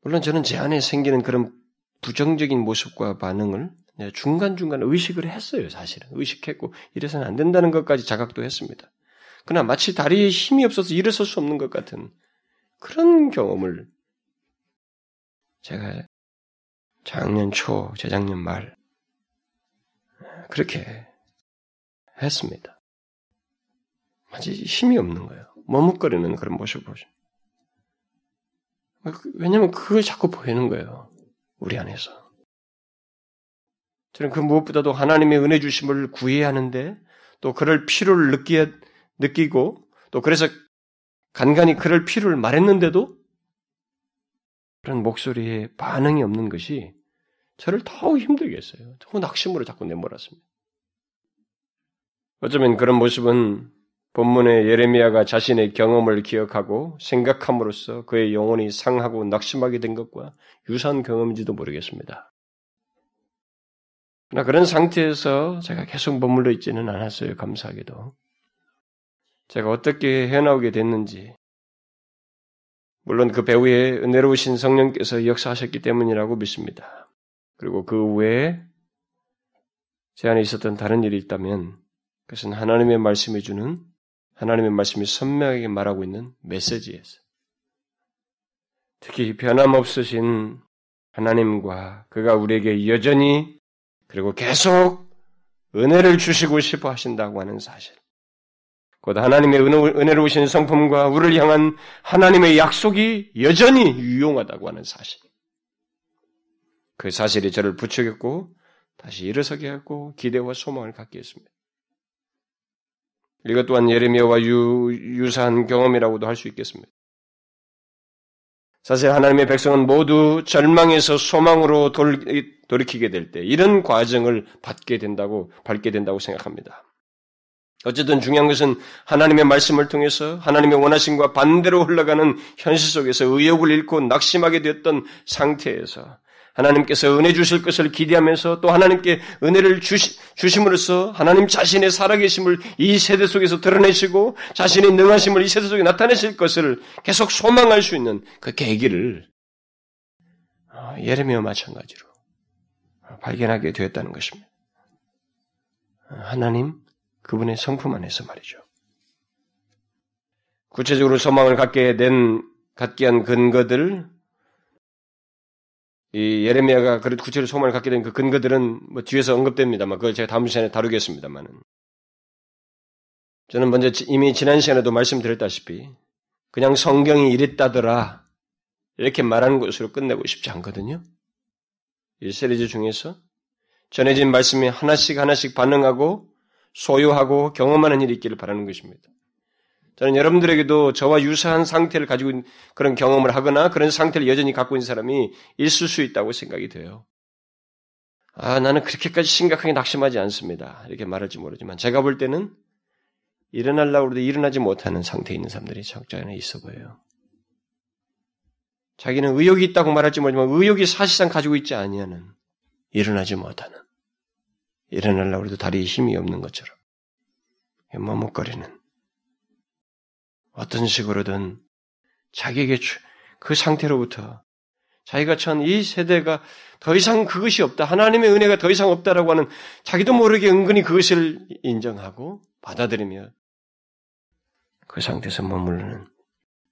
물론 저는 제 안에 생기는 그런 부정적인 모습과 반응을 중간중간 의식을 했어요, 사실은. 의식했고, 이래서는 안 된다는 것까지 자각도 했습니다. 그러나 마치 다리에 힘이 없어서 일어설 수 없는 것 같은 그런 경험을 제가 작년 초, 재작년 말, 그렇게 했습니다. 마치 힘이 없는 거예요. 머뭇거리는 그런 모습을 보죠. 왜냐면 그걸 자꾸 보이는 거예요. 우리 안에서. 저는 그 무엇보다도 하나님의 은혜 주심을 구해야 하는데 또 그럴 필요를 느끼, 느끼고 또 그래서 간간히 그럴 필요를 말했는데도 그런 목소리에 반응이 없는 것이 저를 더욱 힘들게 했어요. 더 낙심으로 자꾸 내몰았습니다. 어쩌면 그런 모습은 본문의 예레미야가 자신의 경험을 기억하고 생각함으로써 그의 영혼이 상하고 낙심하게 된 것과 유사한 경험인지도 모르겠습니다. 그러나 그런 상태에서 제가 계속 머물러 있지는 않았어요. 감사하게도. 제가 어떻게 해나오게 됐는지, 물론 그 배후에 은혜로우신 성령께서 역사하셨기 때문이라고 믿습니다. 그리고 그 외에 제 안에 있었던 다른 일이 있다면 그것은 하나님의 말씀해 주는 하나님의 말씀이 선명하게 말하고 있는 메시지에서 특히 변함없으신 하나님과 그가 우리에게 여전히 그리고 계속 은혜를 주시고 싶어 하신다고 하는 사실. 곧 하나님의 은혜로우신 성품과 우리를 향한 하나님의 약속이 여전히 유용하다고 하는 사실. 그 사실이 저를 부추겼고 다시 일어서게 하고 기대와 소망을 갖게 했습니다. 이것 또한 예레미야와 유, 유사한 경험이라고도 할 수 있겠습니다. 사실 하나님의 백성은 모두 절망에서 소망으로 돌이키게 될 때 이런 과정을 받게 된다고 밟게 된다고 생각합니다. 어쨌든 중요한 것은 하나님의 말씀을 통해서 하나님의 원하심과 반대로 흘러가는 현실 속에서 의욕을 잃고 낙심하게 되었던 상태에서 하나님께서 은혜 주실 것을 기대하면서 또 하나님께 은혜를 주시, 주심으로써 하나님 자신의 살아계심을 이 세대 속에서 드러내시고 자신의 능하심을 이 세대 속에 나타내실 것을 계속 소망할 수 있는 그 계기를 어, 예레미야 마찬가지로 발견하게 되었다는 것입니다. 하나님 그분의 성품 안에서 말이죠. 구체적으로 소망을 갖게 된 갖게 한 근거들 이 예레미야가 그런 구체로 소망을 갖게 된 그 근거들은 뭐 뒤에서 언급됩니다만 그걸 제가 다음 시간에 다루겠습니다만은 저는 먼저 이미 지난 시간에도 말씀드렸다시피 그냥 성경이 이랬다더라 이렇게 말하는 것으로 끝내고 싶지 않거든요. 이 시리즈 중에서 전해진 말씀이 하나씩 하나씩 반응하고 소유하고 경험하는 일이 있기를 바라는 것입니다. 저는 여러분들에게도 저와 유사한 상태를 가지고 있는 그런 경험을 하거나 그런 상태를 여전히 갖고 있는 사람이 있을 수 있다고 생각이 돼요. 아, 나는 그렇게까지 심각하게 낙심하지 않습니다. 이렇게 말할지 모르지만 제가 볼 때는 일어날라고 해도 일어나지 못하는 상태에 있는 사람들이 않아 있어 보여요. 자기는 의욕이 있다고 말할지 모르지만 의욕이 사실상 가지고 있지 아니하는 일어나지 못하는 일어나려고 해도 다리에 힘이 없는 것처럼 머뭇거리는 어떤 식으로든 자기에게 그 상태로부터 자기가 처한 이 세대가 더 이상 그것이 없다. 하나님의 은혜가 더 이상 없다라고 하는 자기도 모르게 은근히 그것을 인정하고 받아들이며 그 상태에서 머무르는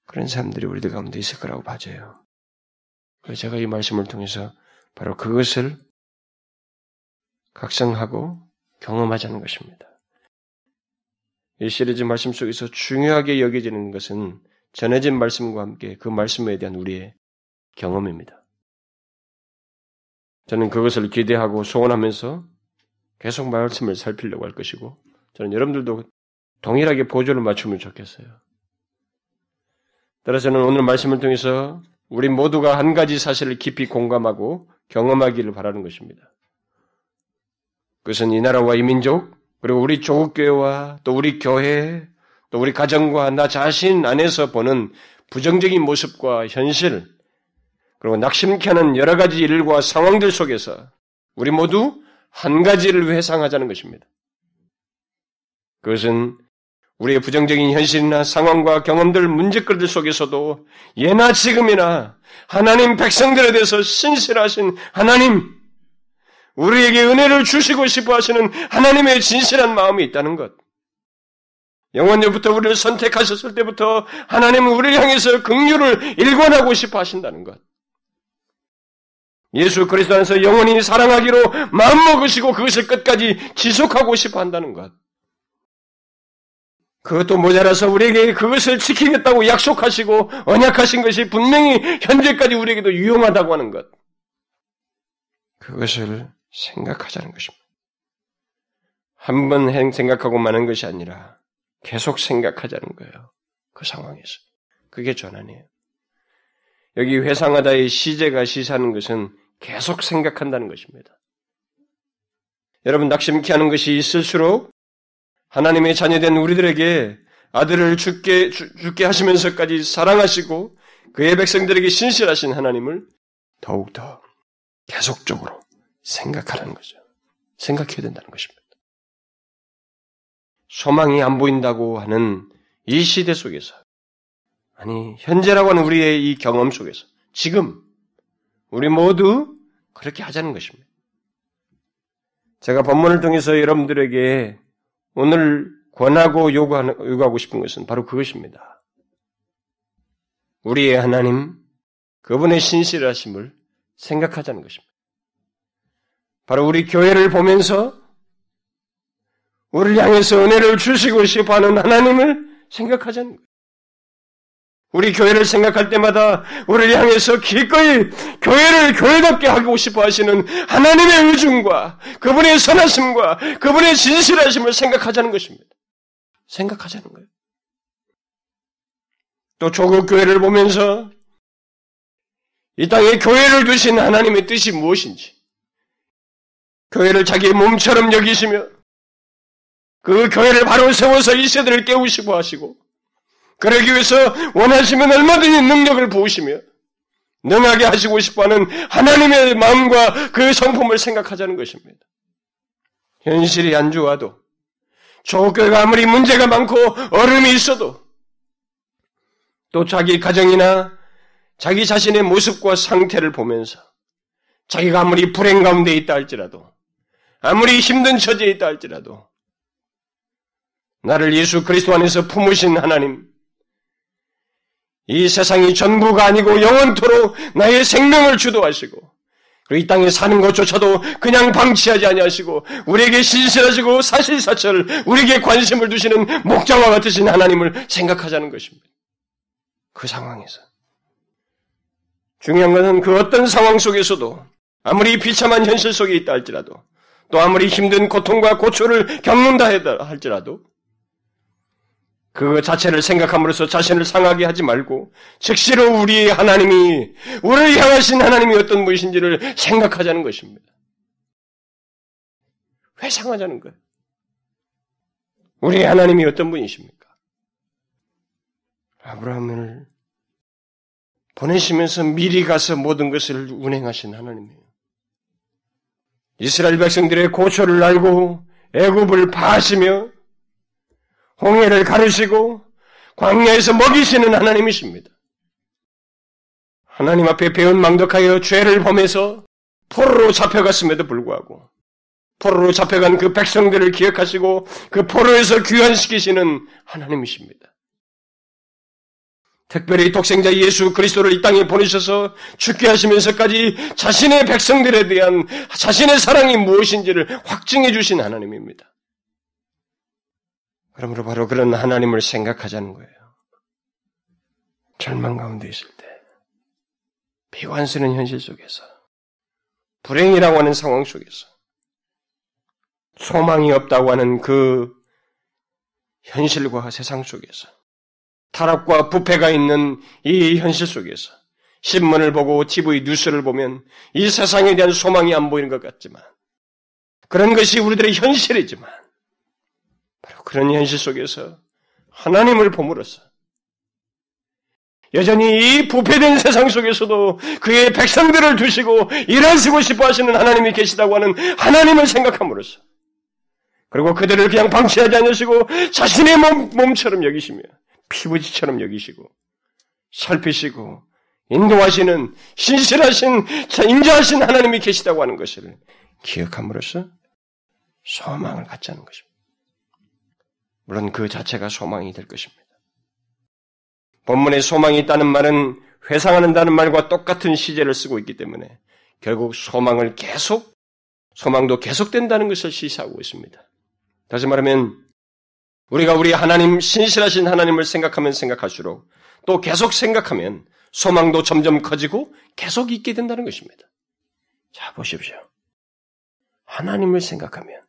그런 사람들이 우리들 가운데 있을 거라고 봐져요. 제가 이 말씀을 통해서 바로 그것을 각성하고 경험하자는 것입니다. 이 시리즈 말씀 속에서 중요하게 여겨지는 것은 전해진 말씀과 함께 그 말씀에 대한 우리의 경험입니다. 저는 그것을 기대하고 소원하면서 계속 말씀을 살피려고 할 것이고, 저는 여러분들도 동일하게 보조를 맞추면 좋겠어요. 따라서 저는 오늘 말씀을 통해서 우리 모두가 한 가지 사실을 깊이 공감하고 경험하기를 바라는 것입니다. 그것은 이 나라와 이 민족, 그리고 우리 조국교회와 또 우리 교회, 또 우리 가정과 나 자신 안에서 보는 부정적인 모습과 현실, 그리고 낙심케 하는 여러 가지 일과 상황들 속에서 우리 모두 한 가지를 회상하자는 것입니다. 그것은 우리의 부정적인 현실이나 상황과 경험들, 문제거리들 속에서도 예나 지금이나 하나님 백성들에 대해서 신실하신 하나님, 우리에게 은혜를 주시고 싶어 하시는 하나님의 진실한 마음이 있다는 것. 영원히부터 우리를 선택하셨을 때부터 하나님은 우리를 향해서 긍휼을 일관하고 싶어 하신다는 것. 예수 그리스도 안에서 영원히 사랑하기로 마음먹으시고 그것을 끝까지 지속하고 싶어 한다는 것. 그것도 모자라서 우리에게 그것을 지키겠다고 약속하시고 언약하신 것이 분명히 현재까지 우리에게도 유용하다고 하는 것. 그것을 생각하자는 것입니다. 한 번 생각하고 마는 것이 아니라 계속 생각하자는 거예요. 그 상황에서. 그게 전환이에요. 여기 회상하다의 시제가 시사하는 것은 계속 생각한다는 것입니다. 여러분 낙심케 하는 것이 있을수록 하나님의 자녀된 우리들에게 아들을 죽게, 죽게 하시면서까지 사랑하시고 그의 백성들에게 신실하신 하나님을 더욱더 계속적으로 생각하라는 거죠. 생각해야 된다는 것입니다. 소망이 안 보인다고 하는 이 시대 속에서 아니 현재라고 하는 우리의 이 경험 속에서 지금 우리 모두 그렇게 하자는 것입니다. 제가 본문을 통해서 여러분들에게 오늘 권하고 요구하는, 요구하고 싶은 것은 바로 그것입니다. 우리의 하나님, 그분의 신실하심을 생각하자는 것입니다. 바로 우리 교회를 보면서 우리를 향해서 은혜를 주시고 싶어 하는 하나님을 생각하자는 거예요. 우리 교회를 생각할 때마다 우리를 향해서 기꺼이 교회를 교회답게 하고 싶어 하시는 하나님의 의중과 그분의 선하심과 그분의 진실하심을 생각하자는 것입니다. 생각하자는 거예요. 또 조국 교회를 보면서 이 땅에 교회를 두신 하나님의 뜻이 무엇인지, 교회를 자기의 몸처럼 여기시며 그 교회를 바로 세워서 이 세대를 깨우시고 하시고 그러기 위해서 원하시면 얼마든지 능력을 부으시며 능하게 하시고 싶어하는 하나님의 마음과 그 성품을 생각하자는 것입니다. 현실이 안 좋아도 조교가 아무리 문제가 많고 어려움이 있어도 또 자기 가정이나 자기 자신의 모습과 상태를 보면서 자기가 아무리 불행 가운데 있다 할지라도 아무리 힘든 처지에 있다 할지라도 나를 예수 그리스도 안에서 품으신 하나님 이 세상이 전부가 아니고 영원토록 나의 생명을 주도하시고 그리고 이 땅에 사는 것조차도 그냥 방치하지 아니하시고 우리에게 신실하시고 사실사철 우리에게 관심을 두시는 목자와 같으신 하나님을 생각하자는 것입니다. 그 상황에서 중요한 것은 그 어떤 상황 속에서도 아무리 비참한 현실 속에 있다 할지라도 또 아무리 힘든 고통과 고초를 겪는다 할지라도 그 자체를 생각함으로써 자신을 상하게 하지 말고 즉시로 우리의 하나님이 우리를 향하신 하나님이 어떤 분이신지를 생각하자는 것입니다. 회상하자는 거예요. 우리의 하나님이 어떤 분이십니까? 아브라함을 보내시면서 미리 가서 모든 것을 운행하신 하나님이에요. 이스라엘 백성들의 고초를 알고 애굽을 파하시며 홍해를 가르시고 광야에서 먹이시는 하나님이십니다. 하나님 앞에 배운 망덕하여 죄를 범해서 포로로 잡혀갔음에도 불구하고 포로로 잡혀간 그 백성들을 기억하시고 그 포로에서 귀환시키시는 하나님이십니다. 특별히 독생자 예수 그리스도를 이 땅에 보내셔서 죽게 하시면서까지 자신의 백성들에 대한 자신의 사랑이 무엇인지를 확증해 주신 하나님입니다. 그러므로 바로 그런 하나님을 생각하자는 거예요. 절망 가운데 있을 때, 비관스러운 현실 속에서, 불행이라고 하는 상황 속에서, 소망이 없다고 하는 그 현실과 세상 속에서, 타락과 부패가 있는 이 현실 속에서, 신문을 보고 TV 뉴스를 보면 이 세상에 대한 소망이 안 보이는 것 같지만, 그런 것이 우리들의 현실이지만, 바로 그런 현실 속에서 하나님을 보물로써 여전히 이 부패된 세상 속에서도 그의 백성들을 두시고 일하시고 싶어 하시는 하나님이 계시다고 하는 하나님을 생각함으로써 그리고 그들을 그냥 방치하지 않으시고 자신의 몸, 몸처럼 여기시며 피부지처럼 여기시고 살피시고 인도하시는 신실하신 인자하신 하나님이 계시다고 하는 것을 기억함으로써 소망을 갖자는 것입니다. 물론 그 자체가 소망이 될 것입니다. 본문에 소망이 있다는 말은 회상하는다는 말과 똑같은 시제를 쓰고 있기 때문에 결국 소망을 계속, 소망도 계속된다는 것을 시사하고 있습니다. 다시 말하면 우리가 우리 하나님, 신실하신 하나님을 생각하면 생각할수록 또 계속 생각하면 소망도 점점 커지고 계속 있게 된다는 것입니다. 자, 보십시오. 하나님을 생각하면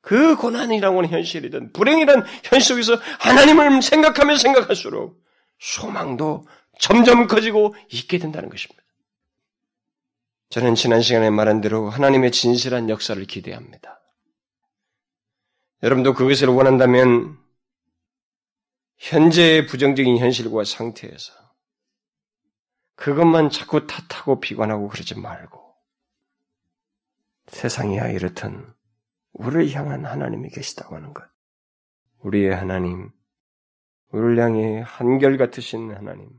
그 고난이라고 하는 현실이든 불행이란 현실 속에서 하나님을 생각하면 생각할수록 소망도 점점 커지고 있게 된다는 것입니다. 저는 지난 시간에 말한 대로 하나님의 진실한 역사를 기대합니다. 여러분도 그것을 원한다면 현재의 부정적인 현실과 상태에서 그것만 자꾸 탓하고 비관하고 그러지 말고 세상이야 이렇든 우리를 향한 하나님이 계시다고 하는 것. 우리의 하나님, 우리를 향해 한결같으신 하나님,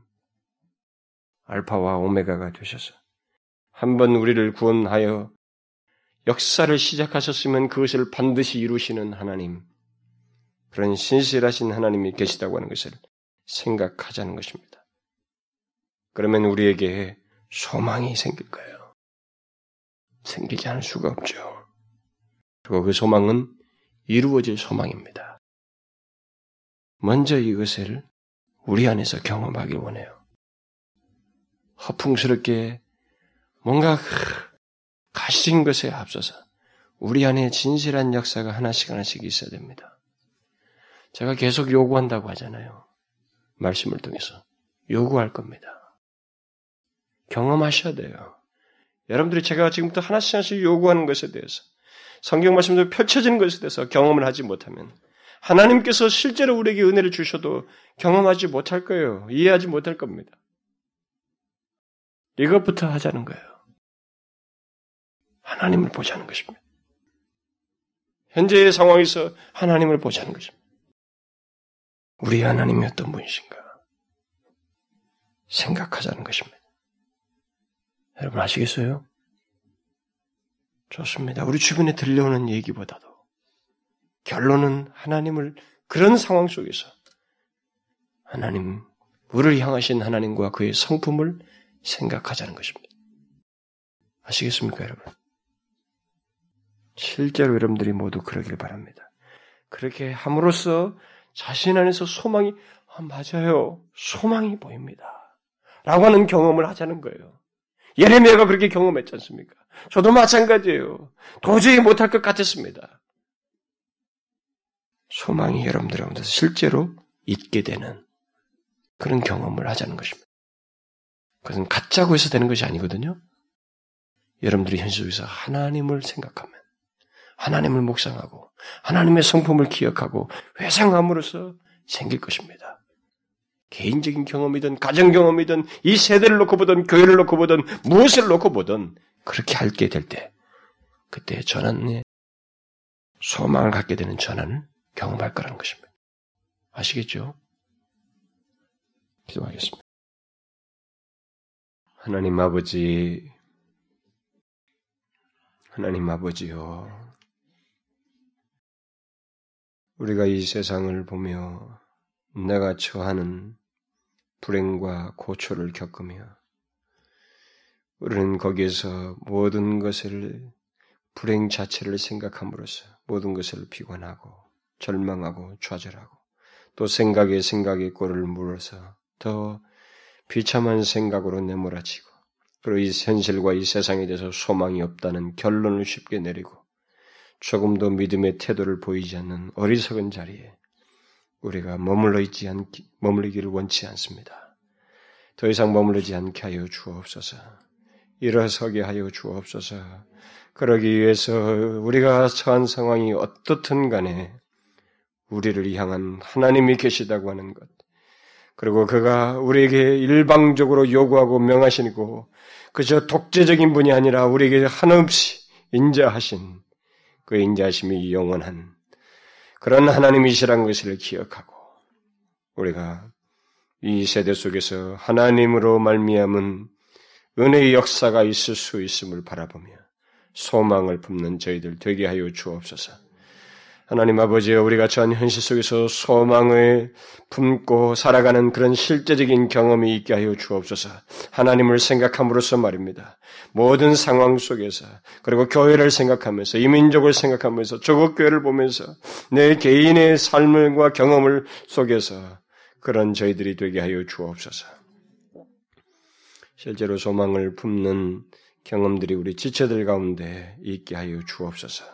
알파와 오메가가 되셔서 한번 우리를 구원하여 역사를 시작하셨으면 그것을 반드시 이루시는 하나님, 그런 신실하신 하나님이 계시다고 하는 것을 생각하자는 것입니다. 그러면 우리에게 소망이 생길 거예요. 생기지 않을 수가 없죠. 그리고 그 소망은 이루어질 소망입니다. 먼저 이것을 우리 안에서 경험하길 원해요. 허풍스럽게 뭔가 가시인 것에 앞서서 우리 안에 진실한 역사가 하나씩 하나씩 있어야 됩니다. 제가 계속 요구한다고 하잖아요. 말씀을 통해서. 요구할 겁니다. 경험하셔야 돼요. 여러분들이 제가 지금부터 하나씩 하나씩 요구하는 것에 대해서 성경 말씀대로 펼쳐지는 것에 대해서 경험을 하지 못하면 하나님께서 실제로 우리에게 은혜를 주셔도 경험하지 못할 거예요. 이해하지 못할 겁니다. 이것부터 하자는 거예요. 하나님을 보자는 것입니다. 현재의 상황에서 하나님을 보자는 것입니다. 우리 하나님이 어떤 분이신가? 생각하자는 것입니다. 여러분 아시겠어요? 좋습니다. 우리 주변에 들려오는 얘기보다도 결론은 하나님을 그런 상황 속에서 하나님, 우리를 향하신 하나님과 그의 성품을 생각하자는 것입니다. 아시겠습니까, 여러분? 실제로 여러분들이 모두 그러길 바랍니다. 그렇게 함으로써 자신 안에서 소망이 아, 맞아요. 소망이 보입니다. 라고 하는 경험을 하자는 거예요. 예레미야가 그렇게 경험했지 않습니까? 저도 마찬가지예요. 도저히 못할 것 같았습니다. 소망이 여러분들 가운데서 실제로 있게 되는 그런 경험을 하자는 것입니다. 그것은 가짜고 해서 되는 것이 아니거든요. 여러분들이 현실 속에서 하나님을 생각하면 하나님을 묵상하고 하나님의 성품을 기억하고 회상함으로써 생길 것입니다. 개인적인 경험이든 가정 경험이든 이 세대를 놓고 보든 교회를 놓고 보든 무엇을 놓고 보든 그렇게 할게 될 때 그때 전환의 소망을 갖게 되는 전환을 경험할 거라는 것입니다. 아시겠죠? 기도하겠습니다. 하나님 아버지, 하나님 아버지요. 우리가 이 세상을 보며 내가 처하는 불행과 고초를 겪으며 우리는 거기에서 모든 것을 불행 자체를 생각함으로써 모든 것을 비관하고 절망하고 좌절하고 또 생각에 생각에 꼴을 물어서 더 비참한 생각으로 내몰아치고 그리고 이 현실과 이 세상에 대해서 소망이 없다는 결론을 쉽게 내리고 조금도 믿음의 태도를 보이지 않는 어리석은 자리에 우리가 머물러 있지 않기, 머물기를 원치 않습니다. 더 이상 머물르지 않게 하여 주옵소서. 일어서게 하여 주옵소서. 그러기 위해서 우리가 처한 상황이 어떻든 간에 우리를 향한 하나님이 계시다고 하는 것. 그리고 그가 우리에게 일방적으로 요구하고 명하시고 그저 독재적인 분이 아니라 우리에게 한없이 인자하신 그 인자심이 영원한 그런 하나님이시란 것을 기억하고 우리가 이 세대 속에서 하나님으로 말미암은 은혜의 역사가 있을 수 있음을 바라보며 소망을 품는 저희들 되게 하여 주옵소서. 하나님 아버지여 우리가 전 현실 속에서 소망을 품고 살아가는 그런 실제적인 경험이 있게 하여 주옵소서. 하나님을 생각함으로써 말입니다. 모든 상황 속에서 그리고 교회를 생각하면서 이민족을 생각하면서 조국 교회를 보면서 내 개인의 삶과 경험을 속에서 그런 저희들이 되게 하여 주옵소서. 실제로 소망을 품는 경험들이 우리 지체들 가운데 있게 하여 주옵소서.